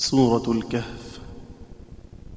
سورة الكهف.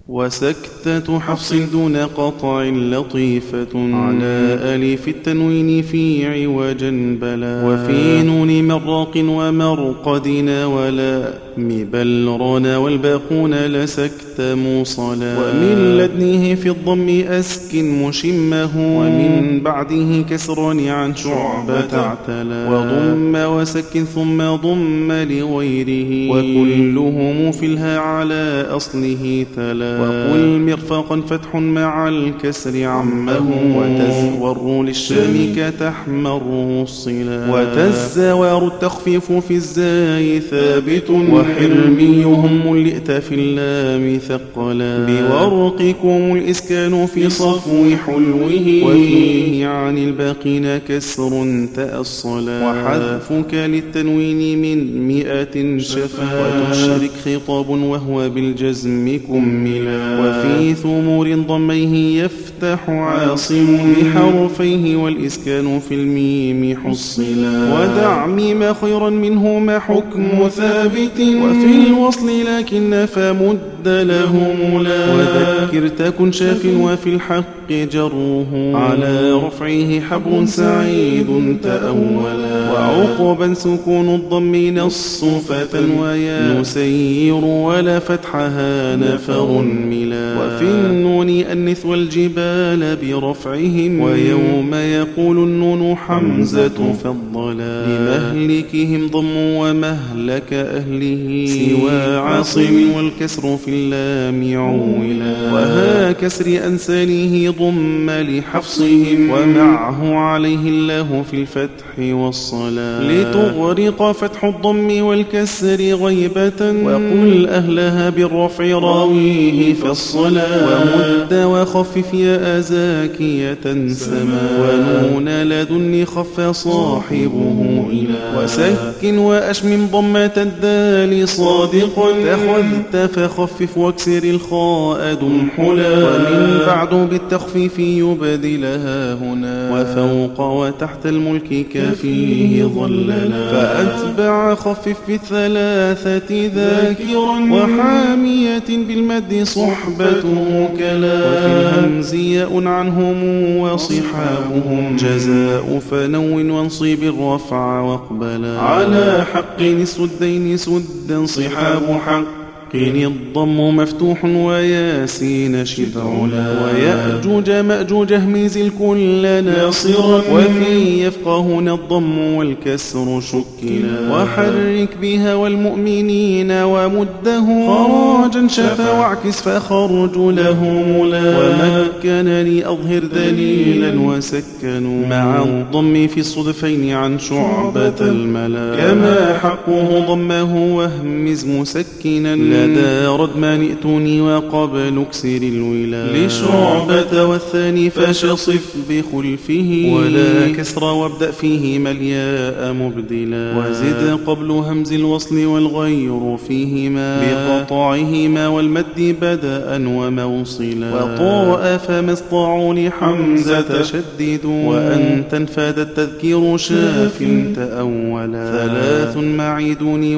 وسكتة حفص دون قطع لطيفة على ألف التنوين في عوجا بلا. وفي نون مرق ومرقدنا ولا. مبلرون والباقون لسكت موصلا. ومن لدنه في الضم أسكن مشمه. ومن بعده كسر عن شعبة. اعتلا وضم وسكن ثم ضم لغيره. وكلهم في الها على أصله تلا. وقل مرفقا فتح مع الكسر عمه. وتزور للشام كتحمره الصلا وتزوار التخفيف في الزاي ثابت. وحرميهم ملئت في اللام ثقلا. بورقكم الإسكان في صفو حلوة. وفيه عن الباقين كسر تأصلا. وحذفك للتنوين من مئة شفا. وتشرك خطاب وهو بالجزم كملا. وفي ثمور ضميه يفتح عاصم. بحرفيه والإسكان في الميم حصلا. ودع ميم خيرا منهما حكم ثابت. وفي الوصل لكن فمد له ملا وذكر تكن شاف وفي الحق جره على رفعه حبر سعيد تأولا. وعقبا سكون الضم نص فتى ويا نسير ولا فتحها نفر ملا. وفي النون أنث والجبال برفعهم. ويوم يقول النون حمزة فضلا. لمهلكهم ضم ومهلك أهله. سوى عاصم والكسر في اللام عولا وها كسر أنسانه ضم لحفصهم ومعه عليه الله في الفتح والصلاة. لتغرق فتح الضم والكسر غيبة وقل أهلها بالرفع راويه فالصلاة ومد وخفف يا أزاكية سما. ونون لدن خف صاحبه إلى. وسكن وأشمم ضمة الدال صادقا. تخذت فخفف واكسر الخاء دمحلا ومن بعد بالتخفيف يبدلها هنا. وفوق وتحت الملك كفيه ظللا. فأتبع خفف في الثلاثة ذاكرا. وحامية بالمد صحبته كلا. وفي الهمز ياء عنهم وصحابهم. جزاء فنون وانصب الرفع واقبلا على حق السدين سدا صحاب حق. قيل الضم مفتوح وياسين شبعلا ويأجوج مأجوج اهمز الكل ناصرا وفي يفقهون الضم والكسر شكلا وحرك بها والمؤمنين ومده خراجا شفا واعكس فخرج له ملا ومكن لي أظهر دليلا وسكنوا مع الضم في الصدفين عن شعبة الملا كما حقه ضمه واهمز مسكنا لدى ردمان ائتوني وقبل اكسر الولا لشعبة والثاني فشصف بخلفه. ولا كسر وابدأ فيه ملياء مبدلا. وزد قبل همز الوصل والغير فيهما. بقطعهما والمد بدأ وموصلا. وطاء فما استطاعوا لحمزة شددوا وأن تنفاد التذكير شاف تأولا. ثلاث معيدوني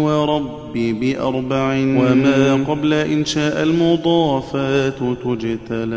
وربي بأربع. وما قبل إنشاء المضافات تجتلى.